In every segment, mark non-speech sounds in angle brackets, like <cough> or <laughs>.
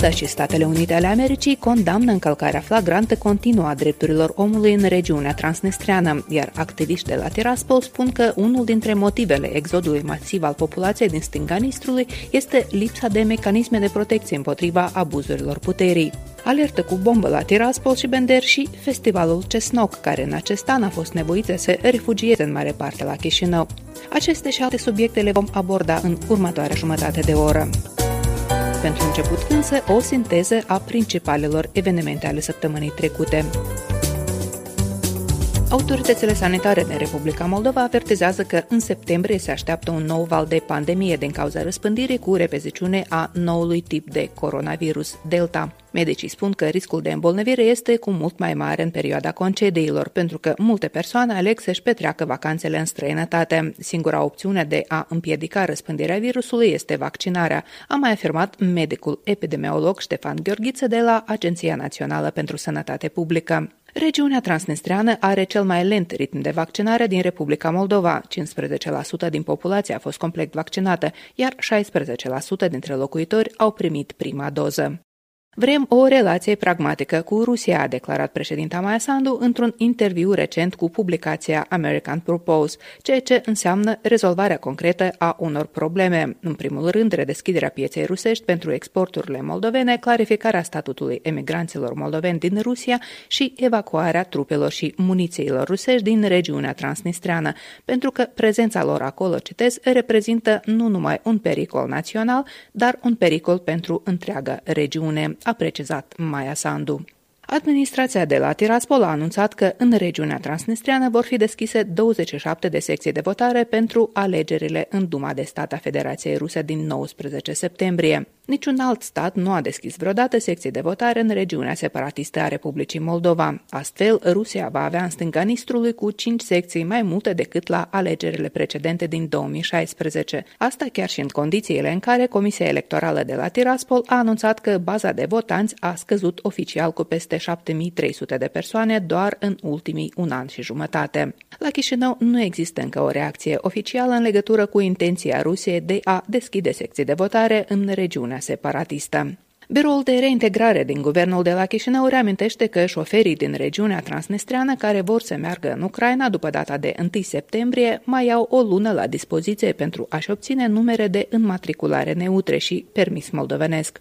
Canada și Statele Unite ale Americii condamnă încălcarea flagrantă continuă a drepturilor omului în regiunea transnistreană, iar activiști de la Tiraspol spun că unul dintre motivele exodului masiv al populației din stânga Nistrului este lipsa de mecanisme de protecție împotriva abuzurilor puterii. Alertă cu bombă la Tiraspol și Bender și festivalul Cesnoc, care în acest an a fost nevoit să se refugieze în mare parte la Chișinău. Aceste și alte subiecte le vom aborda în următoarea jumătate de oră. Pentru început însă o sinteză a principalelor evenimente ale săptămânii trecute. Autoritățile sanitare din Republica Moldova avertizează că în septembrie se așteaptă un nou val de pandemie din cauza răspândirii cu repeziciune a noului tip de coronavirus, Delta. Medicii spun că riscul de îmbolnăvire este cu mult mai mare în perioada concediilor, pentru că multe persoane aleg să-și petreacă vacanțele în străinătate. Singura opțiune de a împiedica răspândirea virusului este vaccinarea, a mai afirmat medicul epidemiolog Ștefan Gheorghiță de la Agenția Națională pentru Sănătate Publică. Regiunea transnistreană are cel mai lent ritm de vaccinare din Republica Moldova. 15% din populație a fost complet vaccinată, iar 16% dintre locuitori au primit prima doză. Vrem o relație pragmatică cu Rusia, a declarat președinta Maia Sandu într-un interviu recent cu publicația American Propose, ceea ce înseamnă rezolvarea concretă a unor probleme. În primul rând, redeschiderea pieței rusești pentru exporturile moldovene, clarificarea statutului emigranților moldoveni din Rusia și evacuarea trupelor și munițiilor rusești din regiunea transnistreană, pentru că prezența lor acolo, citez, reprezintă nu numai un pericol național, dar un pericol pentru întreaga regiune a precizat Maia Sandu. Administrația de la Tiraspol a anunțat că în regiunea transnistriană vor fi deschise 27 de secții de votare pentru alegerile în Duma de Stat a Federației Ruse din 19 septembrie. Niciun alt stat nu a deschis vreodată secții de votare în regiunea separatistă a Republicii Moldova. Astfel, Rusia va avea în stânga Nistrului cu 5 secții mai multe decât la alegerile precedente din 2016. Asta chiar și în condițiile în care Comisia Electorală de la Tiraspol a anunțat că baza de votanți a scăzut oficial cu peste 7300 de persoane doar în ultimii un an și jumătate. La Chișinău nu există încă o reacție oficială în legătură cu intenția Rusiei de a deschide secții de votare în regiunea separatistă. Biroul de reintegrare din guvernul de la Chișinău reamintește că șoferii din regiunea transnistreană care vor să meargă în Ucraina după data de 1 septembrie mai au o lună la dispoziție pentru a-și obține numere de înmatriculare neutre și permis moldovenesc.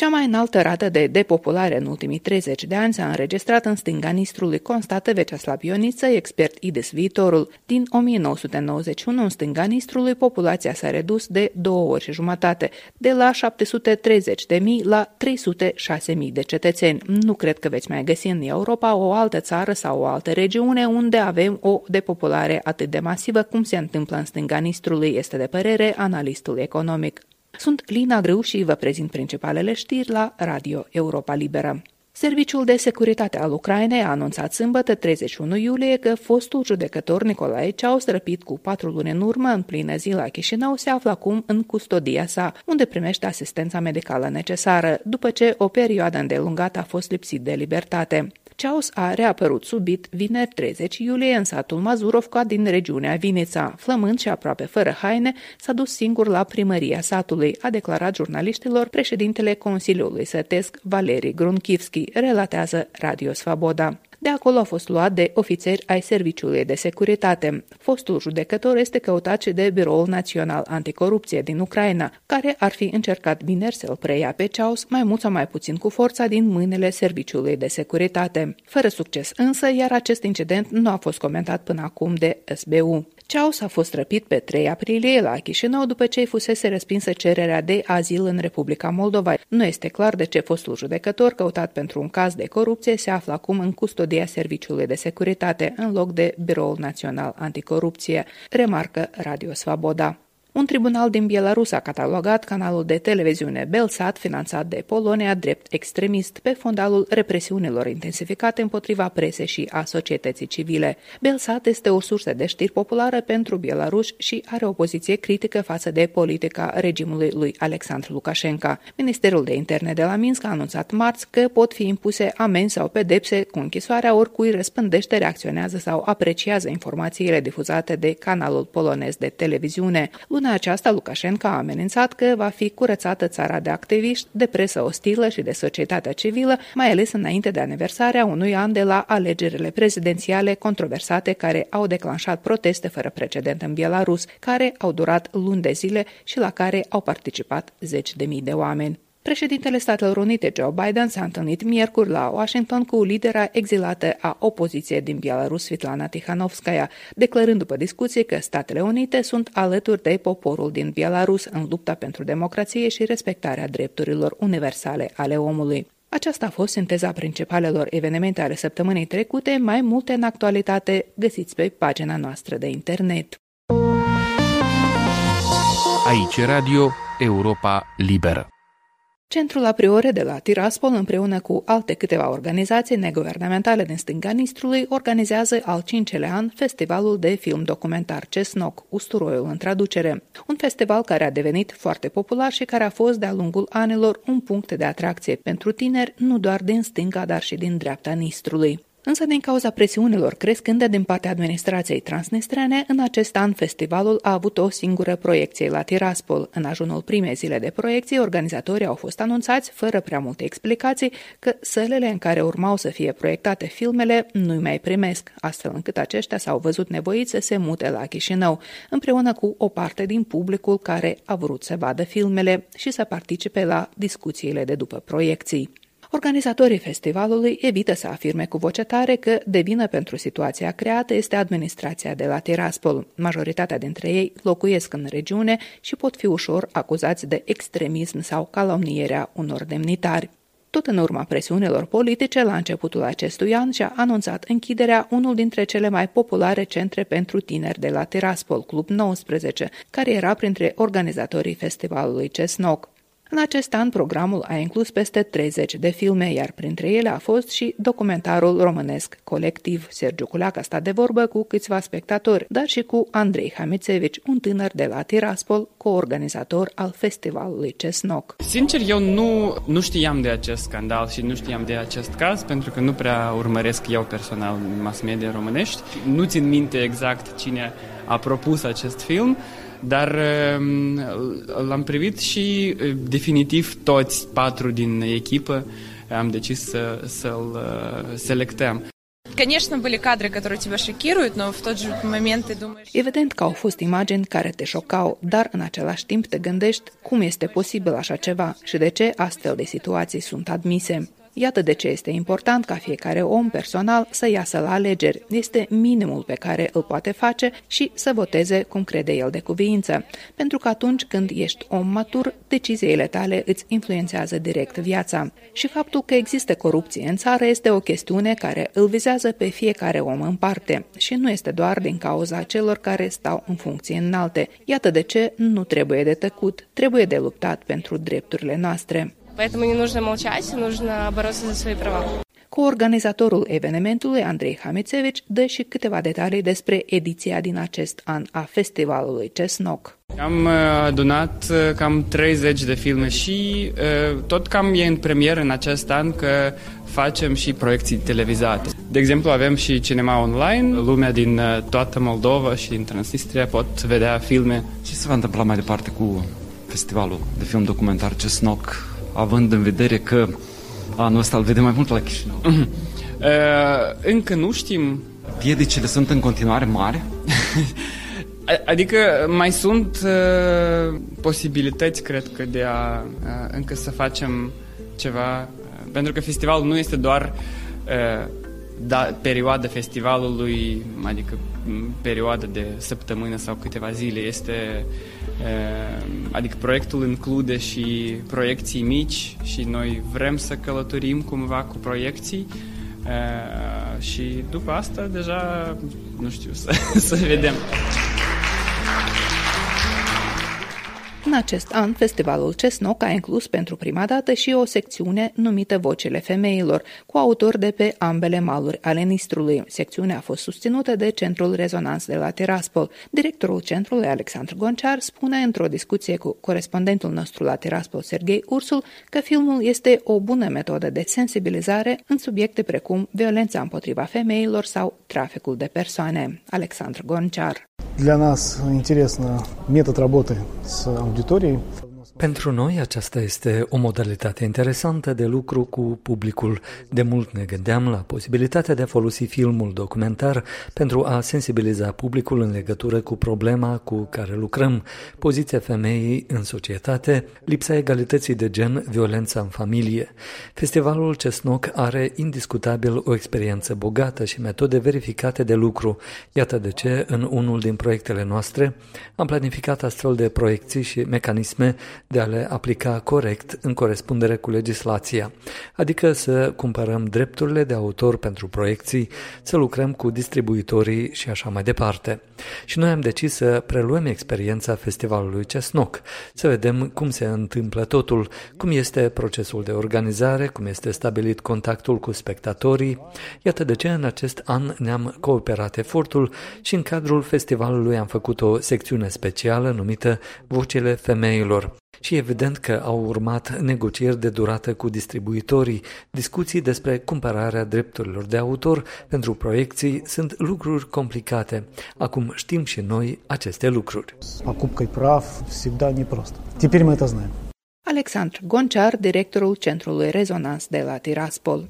Cea mai înaltă rată de depopulare în ultimii 30 de ani s-a înregistrat în stânga Nistrului, constată Veceaslav Ioniță, expert IDES Viitorul. Din 1991, în stânga Nistrului, populația s-a redus de două ori și jumătate, de la 730.000 la 306.000 de cetățeni. Nu cred că veți mai găsi în Europa o altă țară sau o altă regiune unde avem o depopulare atât de masivă cum se întâmplă în stânga Nistrului, este de părere analistul economic. Sunt Lina Grâu și vă prezint principalele știri la Radio Europa Liberă. Serviciul de securitate al Ucrainei a anunțat sâmbătă 31 iulie că fostul judecător Nicolae Ceaus, răpit cu patru luni în urmă în plină zi la Chișinău, se află acum în custodia sa, unde primește asistența medicală necesară, după ce o perioadă îndelungată a fost lipsit de libertate. Ceaus a reapărut subit vineri 30 iulie în satul Mazurovca din regiunea Vineța. Flămând și aproape fără haine, s-a dus singur la primăria satului, a declarat jurnaliștilor președintele Consiliului Sătesc Valeri Grunchivski, relatează Radio Svaboda. De acolo a fost luat de ofițeri ai Serviciului de Securitate. Fostul judecător este căutat și de Biroul Național Anticorupție din Ucraina, care ar fi încercat vineri să-l preia pe Ceaus, mai mult sau mai puțin cu forța din mâinile Serviciului de Securitate. Fără succes însă, iar acest incident nu a fost comentat până acum de SBU. Ceaus a fost răpit pe 3 aprilie la Chișinău după ce îi fusese respinsă cererea de azil în Republica Moldova. Nu este clar de ce fostul judecător căutat pentru un caz de corupție se află acum în custodia Serviciului de Securitate în loc de Biroul Național Anticorupție, remarcă Radio Svaboda. Un tribunal din Belarus a catalogat canalul de televiziune Belsat, finanțat de Polonia, drept extremist pe fondalul represiunilor intensificate împotriva presei și a societății civile. Belsat este o sursă de știri populară pentru Belarus și are o poziție critică față de politica regimului lui Alexandru Lukashenko. Ministerul de Interne de la Minsk a anunțat marți că pot fi impuse amenzi sau pedepse cu închisoarea oricui răspândește, reacționează sau apreciază informațiile difuzate de canalul polonez de televiziune. Luna aceasta, Lukashenko a amenințat că va fi curățată țara de activiști, de presă ostilă și de societatea civilă, mai ales înainte de aniversarea unui an de la alegerile prezidențiale controversate care au declanșat proteste fără precedent în Belarus, care au durat luni de zile și la care au participat zeci de mii de oameni. Președintele Statelor Unite, Joe Biden, s-a întâlnit miercuri la Washington cu lidera exilată a opoziției din Belarus, Svetlana Tikhanovskaya, declarând după discuție că Statele Unite sunt alături de poporul din Belarus în lupta pentru democrație și respectarea drepturilor universale ale omului. Aceasta a fost sinteza principalelor evenimente ale săptămânii trecute, mai multe în actualitate găsiți pe pagina noastră de internet. Aici Radio Europa Liberă. Centrul a priori de la Tiraspol, împreună cu alte câteva organizații neguvernamentale din stânga Nistrului, organizează al cincelea an festivalul de film documentar Cesnoc, Usturoiul în traducere. Un festival care a devenit foarte popular și care a fost de-a lungul anilor un punct de atracție pentru tineri, nu doar din stânga, dar și din dreapta Nistrului. Însă, din cauza presiunilor crescânde din partea administrației transnistrene, în acest an festivalul a avut o singură proiecție la Tiraspol. În ajunul primei zile de proiecție, organizatorii au fost anunțați, fără prea multe explicații, că sălele în care urmau să fie proiectate filmele nu-i mai primesc, astfel încât aceștia s-au văzut nevoiți să se mute la Chișinău, împreună cu o parte din publicul care a vrut să vadă filmele și să participe la discuțiile de după proiecții. Organizatorii festivalului evită să afirme cu voce tare că de vină pentru situația creată este administrația de la Tiraspol. Majoritatea dintre ei locuiesc în regiune și pot fi ușor acuzați de extremism sau calomnierea unor demnitari. Tot în urma presiunilor politice, la începutul acestui an și-a anunțat închiderea unul dintre cele mai populare centre pentru tineri de la Tiraspol, Club 19, care era printre organizatorii festivalului Cesnoc. În acest an, programul a inclus peste 30 de filme, iar printre ele a fost și documentarul românesc colectiv. Sergiu Culeac a stat de vorbă cu câțiva spectatori, dar și cu Andrei Hamițevici, un tânăr de la Tiraspol, co-organizator al festivalului Cesnoc. Sincer, eu nu, nu știam de acest scandal și nu știam de acest caz, pentru că nu prea urmăresc eu personal mass media românești. Nu țin minte exact cine a propus acest film, dar ehm, l-am privit și definitiv toți patru din echipă am decis să, să-l selectăm. Конечно, были кадры, которые тебя шокируют, но в тот же момент ты думаешь... Evident că au fost imagini care te șocau, dar în același timp te gândești cum este posibil așa ceva și de ce astfel de situații sunt admise. Iată de ce este important ca fiecare om personal să iasă la alegeri. Este minimul pe care îl poate face și să voteze cum crede el de cuviință. Pentru că atunci când ești om matur, deciziile tale îți influențează direct viața. Și faptul că există corupție în țară este o chestiune care îl vizează pe fiecare om în parte și nu este doar din cauza celor care stau în funcții înalte. Iată de ce nu trebuie de tăcut, trebuie de luptat pentru drepturile noastre. Поэтому не нужно молчать, нужно бороться за свои права. Coorganizatorul evenimentului, Andrei Hamițevici, dă și câteva detalii despre ediția din acest an a festivalului Cesnoc. Am uh, adunat uh, cam 30 de filme și uh, tot cam e în premieră în acest an că facem și proiecții televizate. De exemplu, avem și cinema online, lumea din toată Moldova și din Transnistria pot vedea filme. Ce se va întâmpla mai departe cu festivalul de film documentar Cesnoc având în vedere că anul ăsta îl vedem mai mult la Chișinău? Uh, încă nu știm. Piedicile sunt în continuare mari? <laughs> Adică mai sunt uh, posibilități, cred că, de a uh, încă să facem ceva, uh, pentru că festivalul nu este doar uh, da, perioada festivalului, adică perioada de săptămână sau câteva zile, este adică proiectul include și proiecții mici și noi vrem să călătorim cumva cu proiecții și după asta deja, nu știu, <laughs> să, să vedem. În acest an, festivalul Cesnoc a inclus pentru prima dată și o secțiune numită Vocile femeilor, cu autori de pe ambele maluri ale Nistrului. Secțiunea a fost susținută de Centrul Rezonans de la Tiraspol. Directorul centrului, Alexandru Gonciar, spune într-o discuție cu corespondentul nostru la Tiraspol, Sergei Ursul, că filmul este o bună metodă de sensibilizare în subiecte precum violența împotriva femeilor sau traficul de persoane. Alexandru Gonciar. Для нас интересно метод работы с аудиторией. Pentru noi aceasta este o modalitate interesantă de lucru cu publicul. De mult ne gândeam la posibilitatea de a folosi filmul documentar pentru a sensibiliza publicul în legătură cu problema cu care lucrăm, poziția femeii în societate, lipsa egalității de gen, violența în familie. Festivalul Cesnoc are indiscutabil o experiență bogată și metode verificate de lucru. Iată de ce, în unul din proiectele noastre, am planificat astfel de proiecții și mecanisme de a le aplica corect în corespundere cu legislația, adică să cumpărăm drepturile de autor pentru proiecții, să lucrăm cu distribuitorii și așa mai departe. Și noi am decis să preluăm experiența festivalului Cesnoc, să vedem cum se întâmplă totul, cum este procesul de organizare, cum este stabilit contactul cu spectatorii. Iată de ce în acest an ne-am cooperat efortul și în cadrul festivalului am făcut o secțiune specială numită Vocile Femeilor, și evident că au urmat negocieri de durată cu distribuitorii, discuții despre cumpărarea drepturilor de autor pentru proiecții sunt lucruri complicate. Acum știm și noi aceste lucruri. Покупкой прав всегда непросто. Теперь мы это знаем. Alexandru Gonciar, directorul Centrului Rezonans de la Tiraspol.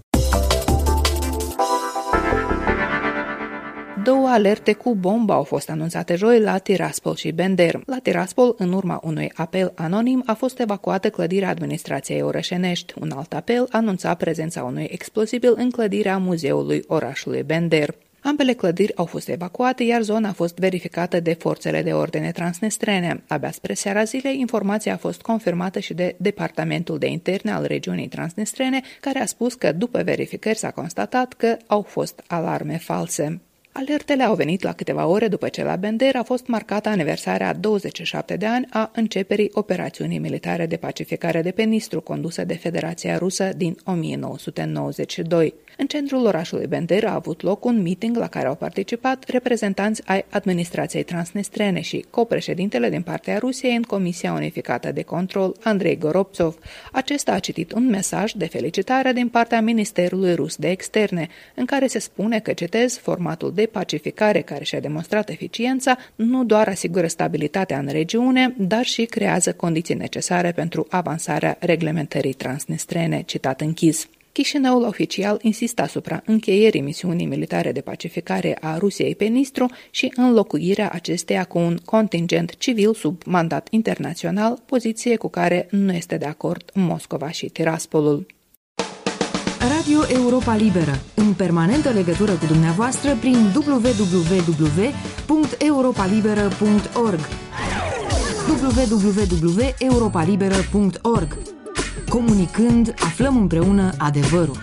Două alerte cu bombă au fost anunțate joi la Tiraspol și Bender. La Tiraspol, în urma unui apel anonim, a fost evacuată clădirea administrației orășenești. Un alt apel anunța prezența unui explozibil în clădirea muzeului orașului Bender. Ambele clădiri au fost evacuate, iar zona a fost verificată de forțele de ordine transnestrene. Abia spre seara zilei, informația a fost confirmată și de Departamentul de Interne al regiunii transnestrene, care a spus că după verificări s-a constatat că au fost alarme false. Alertele au venit la câteva ore după ce la Bender a fost marcată aniversarea a 27 de ani a începerii operațiunii militare de pacificare de pe Nistru condusă de Federația Rusă din 1992. În centrul orașului Bender a avut loc un meeting la care au participat reprezentanți ai administrației transnestrene și copreședintele din partea Rusiei în Comisia Unificată de Control, Andrei Goroptsov. Acesta a citit un mesaj de felicitare din partea Ministerului Rus de Externe, în care se spune că, citez, formatul de pacificare care și-a demonstrat eficiența nu doar asigură stabilitatea în regiune, dar și creează condiții necesare pentru avansarea reglementării transnestrene, citat închis. Chișinăul oficial insistă asupra încheierii misiunii militare de pacificare a Rusiei pe Nistru și înlocuirea acesteia cu un contingent civil sub mandat internațional, poziție cu care nu este de acord Moscova și Tiraspolul. Radio Europa Liberă, în permanentă legătură cu dumneavoastră prin www.europalibera.org www.europalibera.org Comunicând, aflăm împreună adevărul.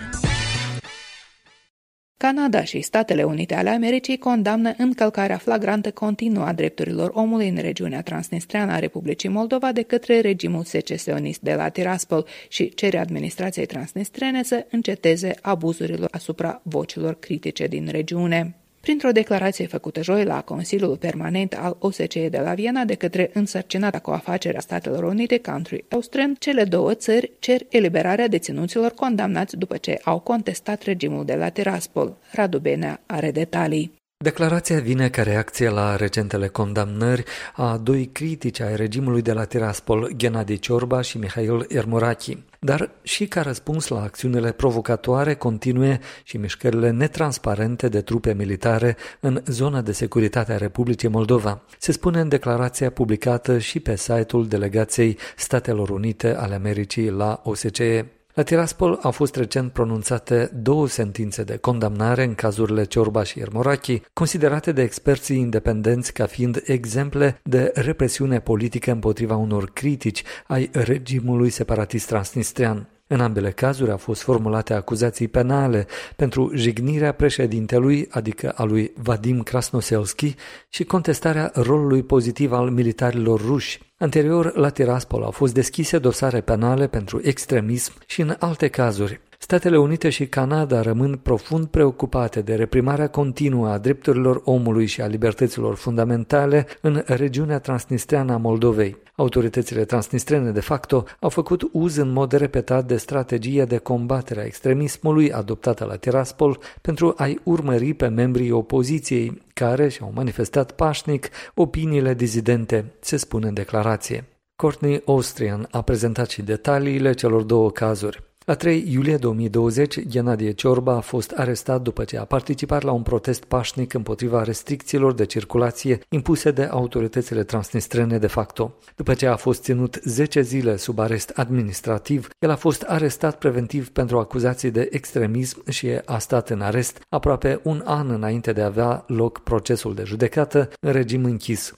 Canada și Statele Unite ale Americii condamnă încălcarea flagrantă continuă a drepturilor omului în regiunea transnistreană a Republicii Moldova de către regimul secesionist de la Tiraspol și cere administrației transnistrene să înceteze abuzurilor asupra vocilor critice din regiune. Printr-o declarație făcută joi la Consiliul Permanent al OSCE de la Viena de către însărcinata cu afacerea Statelor Unite, Country Austrian, cele două țări cer eliberarea deținuților condamnați după ce au contestat regimul de la Tiraspol. Radu Benea are detalii. Declarația vine ca reacție la recentele condamnări a doi critici ai regimului de la Tiraspol, Gennady Ciorba și Mihail Ermorachi, dar și ca răspuns la acțiunile provocatoare continue și mișcările netransparente de trupe militare în zona de securitate a Republicii Moldova. Se spune în declarația publicată și pe site-ul Delegației Statelor Unite ale Americii la OSCE. La Tiraspol au fost recent pronunțate două sentințe de condamnare în cazurile Ciorba și Ermorachi, considerate de experții independenți ca fiind exemple de represiune politică împotriva unor critici ai regimului separatist transnistrian. În ambele cazuri au fost formulate acuzații penale pentru jignirea președintelui, adică a lui Vadim Krasnoselski, și contestarea rolului pozitiv al militarilor ruși. Anterior, la Tiraspol au fost deschise dosare penale pentru extremism și în alte cazuri. Statele Unite și Canada rămân profund preocupate de reprimarea continuă a drepturilor omului și a libertăților fundamentale în regiunea transnistreană a Moldovei. Autoritățile transnistrene de facto au făcut uz în mod repetat de strategia de combatere a extremismului adoptată la Tiraspol pentru a-i urmări pe membrii opoziției, care și-au manifestat pașnic opiniile dizidente, se spune în declarație. Courtney Austrian a prezentat și detaliile celor două cazuri. La 3 iulie 2020, Ghenadie Ciorba a fost arestat după ce a participat la un protest pașnic împotriva restricțiilor de circulație impuse de autoritățile transnistrene de facto. După ce a fost ținut 10 zile sub arest administrativ, el a fost arestat preventiv pentru acuzații de extremism și a stat în arest aproape un an înainte de a avea loc procesul de judecată în regim închis.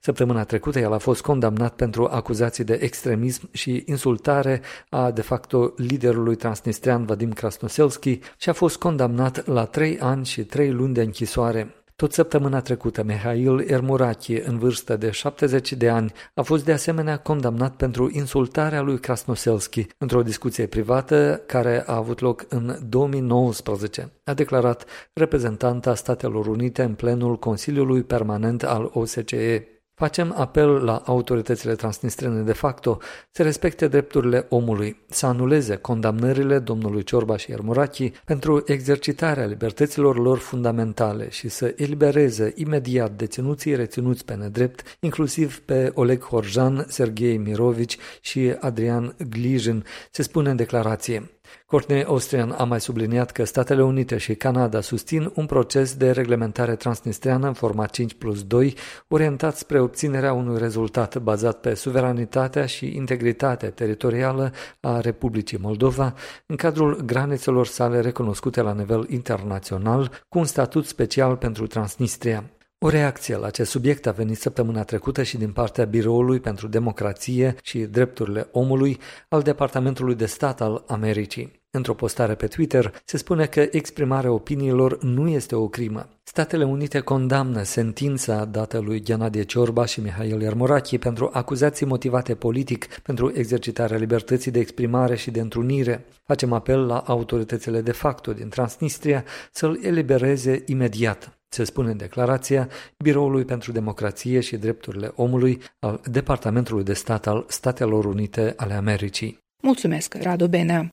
Săptămâna trecută el a fost condamnat pentru acuzații de extremism și insultare a de facto liderului transnistrian Vadim Krasnoselski și a fost condamnat la trei ani și trei luni de închisoare. Tot săptămâna trecută, Mihail Ermurachi, în vârstă de 70 de ani, a fost de asemenea condamnat pentru insultarea lui Krasnoselski într-o discuție privată care a avut loc în 2019, a declarat reprezentanta Statelor Unite în plenul Consiliului Permanent al OSCE. Facem apel la autoritățile transnistrene de facto să respecte drepturile omului, să anuleze condamnările domnului Ciorba și Ermurachi pentru exercitarea libertăților lor fundamentale și să elibereze imediat deținuții reținuți pe nedrept, inclusiv pe Oleg Horjan, Sergei Mirovici și Adrian Glijin, se spune în declarație. Courtney Austrian a mai subliniat că Statele Unite și Canada susțin un proces de reglementare transnistreană în format 5 plus 2, orientat spre obținerea unui rezultat bazat pe suveranitatea și integritatea teritorială a Republicii Moldova, în cadrul granițelor sale recunoscute la nivel internațional, cu un statut special pentru Transnistria. O reacție la acest subiect a venit săptămâna trecută și din partea Biroului pentru Democrație și Drepturile Omului al Departamentului de Stat al Americii. Într-o postare pe Twitter se spune că exprimarea opiniilor nu este o crimă. Statele Unite condamnă sentința dată lui Ghenadie Ciorba și Mihail Ermorachi pentru acuzații motivate politic pentru exercitarea libertății de exprimare și de întrunire. Facem apel la autoritățile de facto din Transnistria să-l elibereze imediat se spune în declarația Biroului pentru Democrație și Drepturile Omului al Departamentului de Stat al Statelor Unite ale Americii. Mulțumesc, Radu Benea!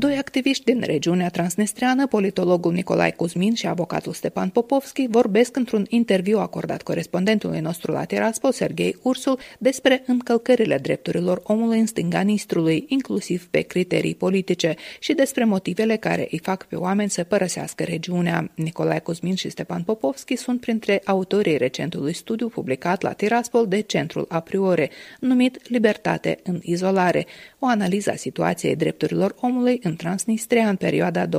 Doi activiști din regiunea transnistreană, politologul Nicolae Cuzmin și avocatul Stepan Popovski, vorbesc într-un interviu acordat corespondentului nostru la Tiraspol, Sergei Ursul, despre încălcările drepturilor omului în stânga Nistrului, inclusiv pe criterii politice, și despre motivele care îi fac pe oameni să părăsească regiunea. Nicolae Cuzmin și Stepan Popovski sunt printre autorii recentului studiu publicat la Tiraspol de Centrul A Priore, numit Libertate în izolare, o analiză a situației drepturilor omului în Transnistria în perioada 2017-2021.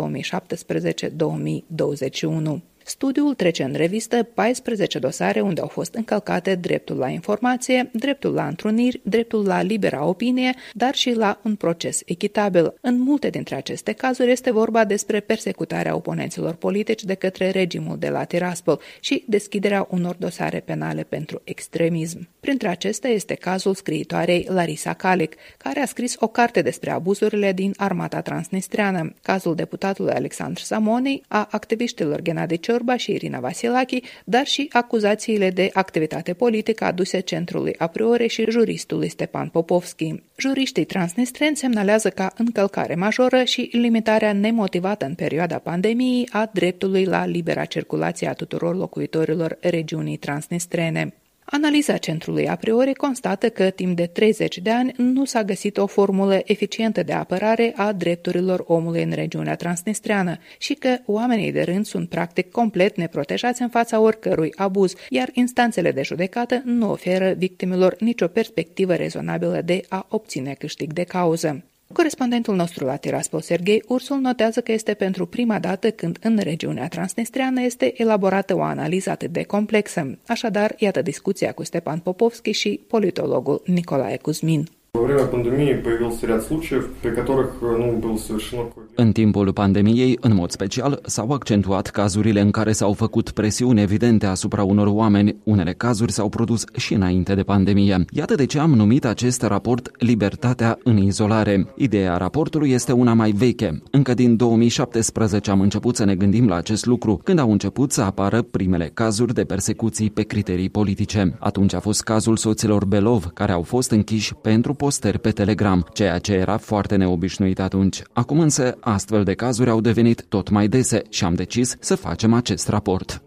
Studiul trece în revistă 14 dosare unde au fost încălcate dreptul la informație, dreptul la întruniri, dreptul la libera opinie, dar și la un proces echitabil. În multe dintre aceste cazuri este vorba despre persecutarea oponenților politici de către regimul de la Tiraspol și deschiderea unor dosare penale pentru extremism. Printre acestea este cazul scriitoarei Larisa Calic, care a scris o carte despre abuzurile din armata transnistreană, cazul deputatului Alexandru Samonei, a activiștilor Gennady Ciorba și Irina Vasilachi, dar și acuzațiile de activitate politică aduse centrului a priori și juristului Stepan Popovski. Juriștii transnistreni semnalează ca încălcare majoră și limitarea nemotivată în perioada pandemiei a dreptului la libera circulație a tuturor locuitorilor regiunii transnistrene. Analiza centrului a priori constată că timp de 30 de ani nu s-a găsit o formulă eficientă de apărare a drepturilor omului în regiunea transnistreană și că oamenii de rând sunt practic complet neprotejați în fața oricărui abuz, iar instanțele de judecată nu oferă victimilor nicio perspectivă rezonabilă de a obține câștig de cauză. Corespondentul nostru la Tiraspol, Sergei Ursul, notează că este pentru prima dată când în regiunea transnistreană este elaborată o analiză atât de complexă. Așadar, iată discuția cu Stepan Popovski și politologul Nicolae Cuzmin Во время пандемии появился ряд случаев, при которых ну, было совершено În timpul pandemiei, în mod special, s-au accentuat cazurile în care s-au făcut presiuni evidente asupra unor oameni. Unele cazuri s-au produs și înainte de pandemie. Iată de ce am numit acest raport Libertatea în izolare. Ideea raportului este una mai veche. Încă din 2017 am început să ne gândim la acest lucru, când au început să apară primele cazuri de persecuții pe criterii politice. Atunci a fost cazul soților Belov, care au fost închiși pentru postări pe Telegram, ceea ce era foarte neobișnuit atunci. Acum însă, astfel de cazuri au devenit tot mai dese și am decis să facem acest raport.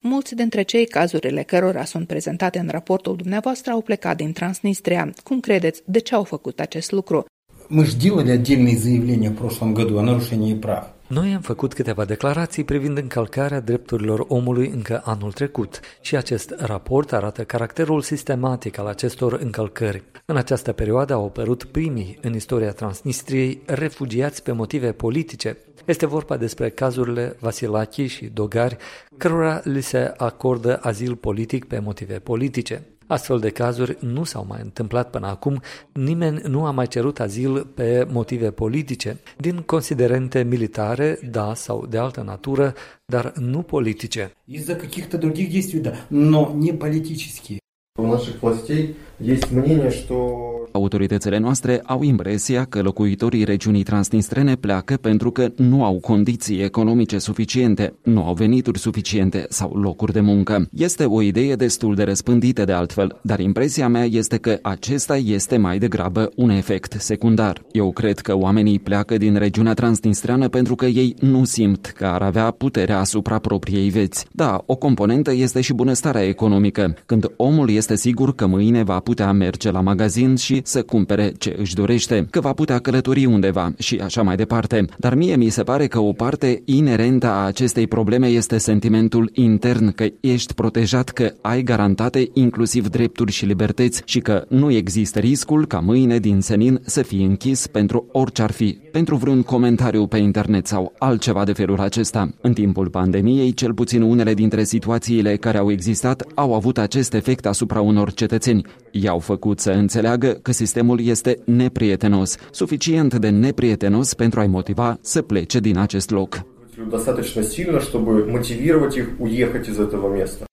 Mulți dintre cei cazurile cărora sunt prezentate în raportul dumneavoastră au plecat din Transnistria. Cum credeți, de ce au făcut acest lucru? Мы же делали отдельные заявления в прошлом году о нарушении прав. Noi am făcut câteva declarații privind încălcarea drepturilor omului încă anul trecut și acest raport arată caracterul sistematic al acestor încălcări. În această perioadă au apărut primii în istoria Transnistriei refugiați pe motive politice. Este vorba despre cazurile Vasilachi și Dogari, cărora li se acordă azil politic pe motive politice. Astfel de cazuri nu s-au mai întâmplat până acum, nimeni nu a mai cerut azil pe motive politice, din considerente militare, da, sau de altă natură, dar nu politice. Из-за каких-то других действий, да, но не политические. У наших властей есть мнение, что Autoritățile noastre au impresia că locuitorii regiunii transnistrene pleacă pentru că nu au condiții economice suficiente, nu au venituri suficiente sau locuri de muncă. Este o idee destul de răspândită de altfel, dar impresia mea este că acesta este mai degrabă un efect secundar. Eu cred că oamenii pleacă din regiunea transnistreană pentru că ei nu simt că ar avea puterea asupra propriei vieți. Da, o componentă este și bunăstarea economică, când omul este sigur că mâine va putea merge la magazin și să cumpere ce își dorește, că va putea călători undeva și așa mai departe. Dar mie mi se pare că o parte inerentă a acestei probleme este sentimentul intern că ești protejat, că ai garantate inclusiv drepturi și libertăți și că nu există riscul ca mâine din senin să fie închis pentru orice ar fi, pentru vreun comentariu pe internet sau altceva de felul acesta. În timpul pandemiei, cel puțin unele dintre situațiile care au existat au avut acest efect asupra unor cetățeni. I-au făcut să înțeleagă că sistemul este neprietenos, suficient de neprietenos pentru a-i motiva să plece din acest loc. достаточно сильно, чтобы мотивировать их уехать из этого места.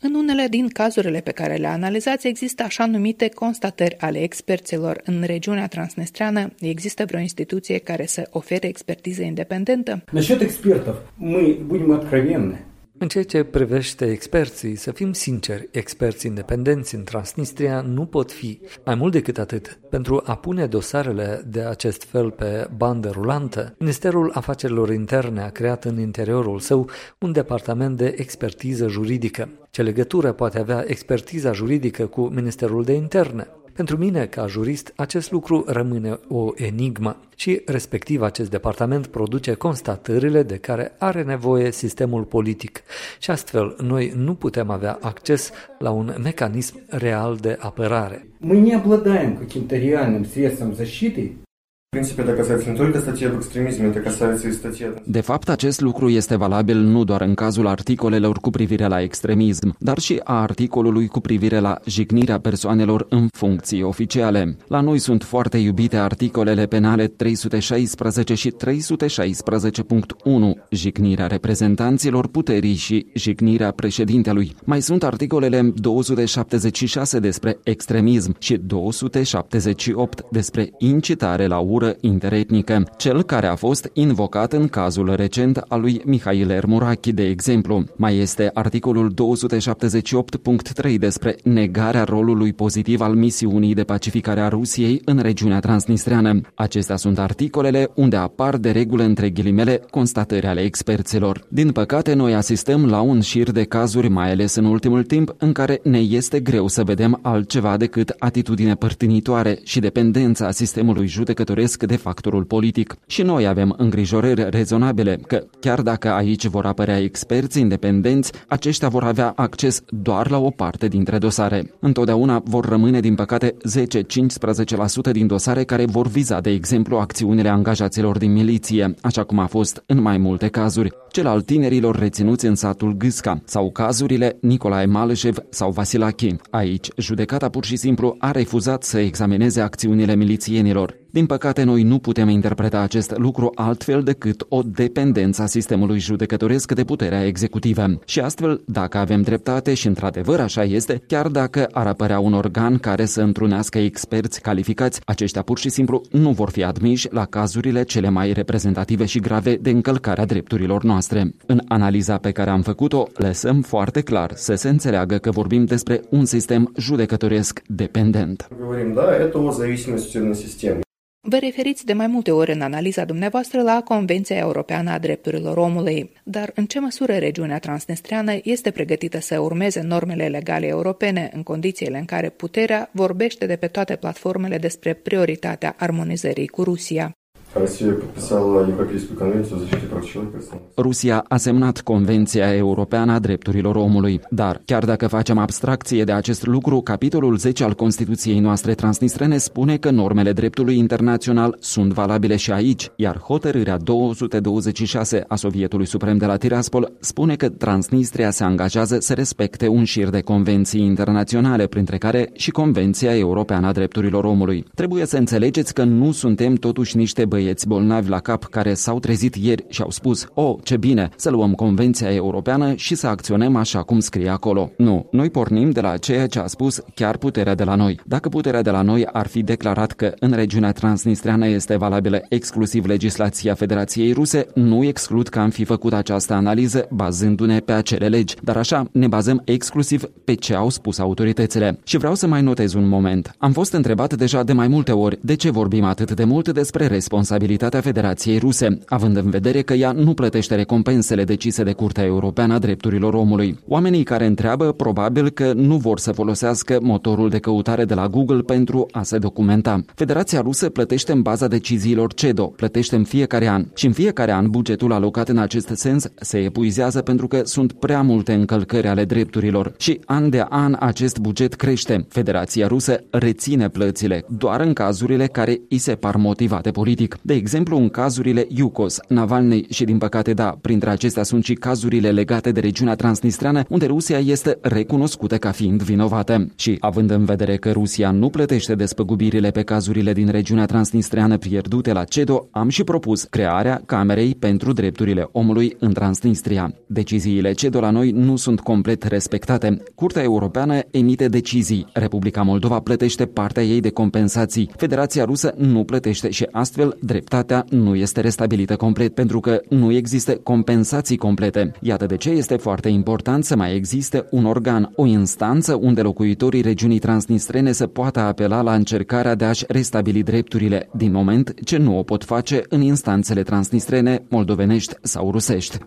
În unele din cazurile pe care le analizați există așa numite constatări ale experților. În regiunea transnistreană există vreo instituție care să ofere expertiză independentă? Насчет экспертов мы будем откровенны. În ceea ce privește experții, să fim sinceri, experți independenți în Transnistria nu pot fi. Mai mult decât atât, pentru a pune dosarele de acest fel pe bandă rulantă, Ministerul Afacerilor Interne a creat în interiorul său un departament de expertiză juridică. Ce legătură poate avea expertiza juridică cu Ministerul de Interne? Pentru mine, ca jurist, acest lucru rămâne o enigmă și respectiv acest departament produce constatările de care are nevoie sistemul politic și astfel noi nu putem avea acces la un mecanism real de apărare. Мы не обладаем каким-то реальным средством защиты, В принципе, это касается не только статьи об экстремизме, это касается и статьи... De fapt, acest lucru este valabil nu doar în cazul articolelor cu privire la extremism, dar și a articolului cu privire la jignirea persoanelor în funcții oficiale. La noi sunt foarte iubite articolele penale 316 și 316.1, jignirea reprezentanților puterii și jignirea președintelui. Mai sunt articolele 276 despre extremism și 278 despre incitare la ură legătură interetnică, cel care a fost invocat în cazul recent al lui Mihail Ermurachi, de exemplu. Mai este articolul 278.3 despre negarea rolului pozitiv al misiunii de pacificare a Rusiei în regiunea transnistreană. Acestea sunt articolele unde apar de regulă între ghilimele constatări ale experților. Din păcate, noi asistăm la un șir de cazuri, mai ales în ultimul timp, în care ne este greu să vedem altceva decât atitudine părtinitoare și dependența sistemului judecătoresc judecătoresc de factorul politic. Și noi avem îngrijorări rezonabile că, chiar dacă aici vor apărea experți independenți, aceștia vor avea acces doar la o parte dintre dosare. Întotdeauna vor rămâne, din păcate, 10-15% din dosare care vor viza, de exemplu, acțiunile angajaților din miliție, așa cum a fost în mai multe cazuri, cel al tinerilor reținuți în satul Gâsca sau cazurile Nicolae Maleșev sau Vasilachi. Aici, judecata pur și simplu a refuzat să examineze acțiunile milițienilor. Din păcate, noi nu putem interpreta acest lucru altfel decât o dependență a sistemului judecătoresc de puterea executivă. Și astfel, dacă avem dreptate și într-adevăr așa este, chiar dacă ar apărea un organ care să întrunească experți calificați, aceștia pur și simplu nu vor fi admiși la cazurile cele mai reprezentative și grave de încălcare a drepturilor noastre. În analiza pe care am făcut-o, lăsăm foarte clar să se înțeleagă că vorbim despre un sistem judecătoresc dependent. Говорим, да, это о зависимости на систему. Vă referiți de mai multe ori în analiza dumneavoastră la Convenția Europeană a Drepturilor Omului, dar în ce măsură regiunea transnistreană este pregătită să urmeze normele legale europene în condițiile în care puterea vorbește de pe toate platformele despre prioritatea armonizării cu Rusia? Россия подписала Европейскую конвенцию о защите прав человека. Rusia a semnat Convenția Europeană a Drepturilor Omului, dar chiar dacă facem abstracție de acest lucru, capitolul 10 al Constituției noastre transnistrene spune că normele dreptului internațional sunt valabile și aici, iar hotărârea 226 a Sovietului Suprem de la Tiraspol spune că Transnistria se angajează să respecte un șir de convenții internaționale, printre care și Convenția Europeană a Drepturilor Omului. Trebuie să înțelegeți că nu suntem totuși niște băieți băieți bolnavi la cap care s-au trezit ieri și au spus Oh, ce bine, să luăm Convenția Europeană și să acționăm așa cum scrie acolo. Nu, noi pornim de la ceea ce a spus chiar puterea de la noi. Dacă puterea de la noi ar fi declarat că în regiunea transnistreană este valabilă exclusiv legislația Federației Ruse, nu exclud că am fi făcut această analiză bazându-ne pe acele legi, dar așa ne bazăm exclusiv pe ce au spus autoritățile. Și vreau să mai notez un moment. Am fost întrebat deja de mai multe ori de ce vorbim atât de mult despre responsabilitate responsabilitatea Federației Ruse, având în vedere că ea nu plătește recompensele decise de Curtea Europeană a Drepturilor Omului. Oamenii care întreabă probabil că nu vor să folosească motorul de căutare de la Google pentru a se documenta. Federația Rusă plătește în baza deciziilor CEDO, plătește în fiecare an și în fiecare an bugetul alocat în acest sens se epuizează pentru că sunt prea multe încălcări ale drepturilor și an de an acest buget crește. Federația Rusă reține plățile doar în cazurile care îi se par motivate politic. De exemplu, în cazurile Yukos, Navalny și, din păcate, da, printre acestea sunt și cazurile legate de regiunea transnistreană, unde Rusia este recunoscută ca fiind vinovată. Și, având în vedere că Rusia nu plătește despăgubirile pe cazurile din regiunea transnistreană pierdute la CEDO, am și propus crearea Camerei pentru Drepturile Omului în Transnistria. Deciziile CEDO la noi nu sunt complet respectate. Curtea Europeană emite decizii. Republica Moldova plătește partea ei de compensații. Federația Rusă nu plătește și astfel dreptatea nu este restabilită complet pentru că nu există compensații complete. Iată de ce este foarte important să mai existe un organ, o instanță unde locuitorii regiunii transnistrene să poată apela la încercarea de a-și restabili drepturile, din moment ce nu o pot face în instanțele transnistrene, moldovenești sau rusești.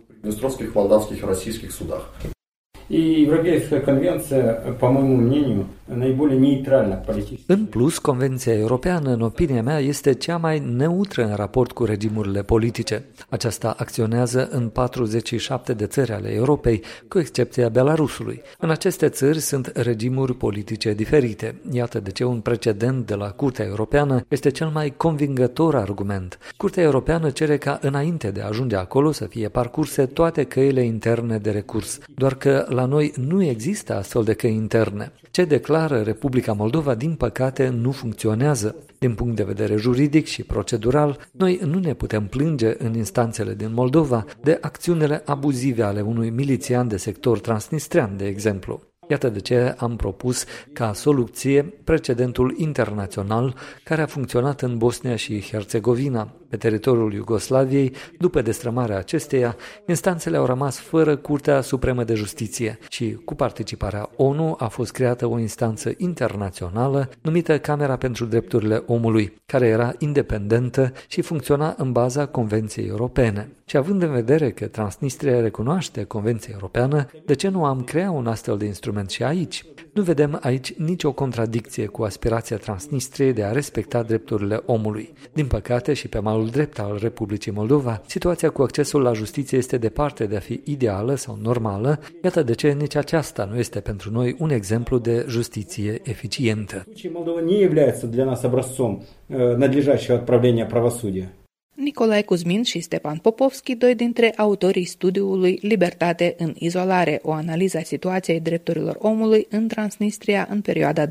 И Европейская конвенция, по моему мнению, наиболее нейтральна политически. În plus, Convenția Europeană, în opinia mea, este cea mai neutră în raport cu regimurile politice. Aceasta acționează în 47 de țări ale Europei, cu excepția Belarusului. În aceste țări sunt regimuri politice diferite. Iată de ce un precedent de la Curtea Europeană este cel mai convingător argument. Curtea Europeană cere ca înainte de a ajunge acolo să fie parcurse toate căile interne de recurs, doar că la noi nu există astfel de căi interne. Ce declară Republica Moldova, din păcate, nu funcționează. Din punct de vedere juridic și procedural, noi nu ne putem plânge în instanțele din Moldova de acțiunile abuzive ale unui milițian de sector transnistrean, de exemplu. Iată de ce am propus ca soluție precedentul internațional care a funcționat în Bosnia și Herțegovina. Pe Pe teritoriul Iugoslaviei, după destrămarea acesteia, instanțele au rămas fără Curtea Supremă de Justiție și, cu participarea ONU, a fost creată o instanță internațională numită Camera pentru Drepturile Omului, care era independentă și funcționa în baza Convenției Europene. Și având în vedere că Transnistria recunoaște Convenția Europeană, de ce nu am crea un astfel de instrument și aici? Nu vedem aici nicio contradicție cu aspirația Transnistriei de a respecta drepturile omului. Din păcate și pe malul drept al Republicii Moldova, situația cu accesul la justiție este departe de a fi ideală sau normală, iată de ce nici aceasta nu este pentru noi un exemplu de justiție eficientă. Moldova nu este для нас образцом э, надлежащего отправления правосудия. Nicolae Cuzmin și Stepan Popovski, doi dintre autorii studiului Libertate în izolare, o analiză a situației drepturilor omului în Transnistria în perioada 2017-2021.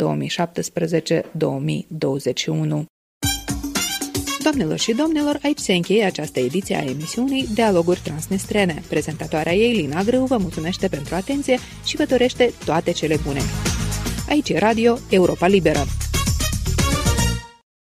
Doamnelor și domnilor, aici se încheie această ediție a emisiunii Dialoguri Transnistrene. Prezentatoarea ei, Lina Grâu, vă mulțumește pentru atenție și vă dorește toate cele bune. Aici e Radio Europa Liberă.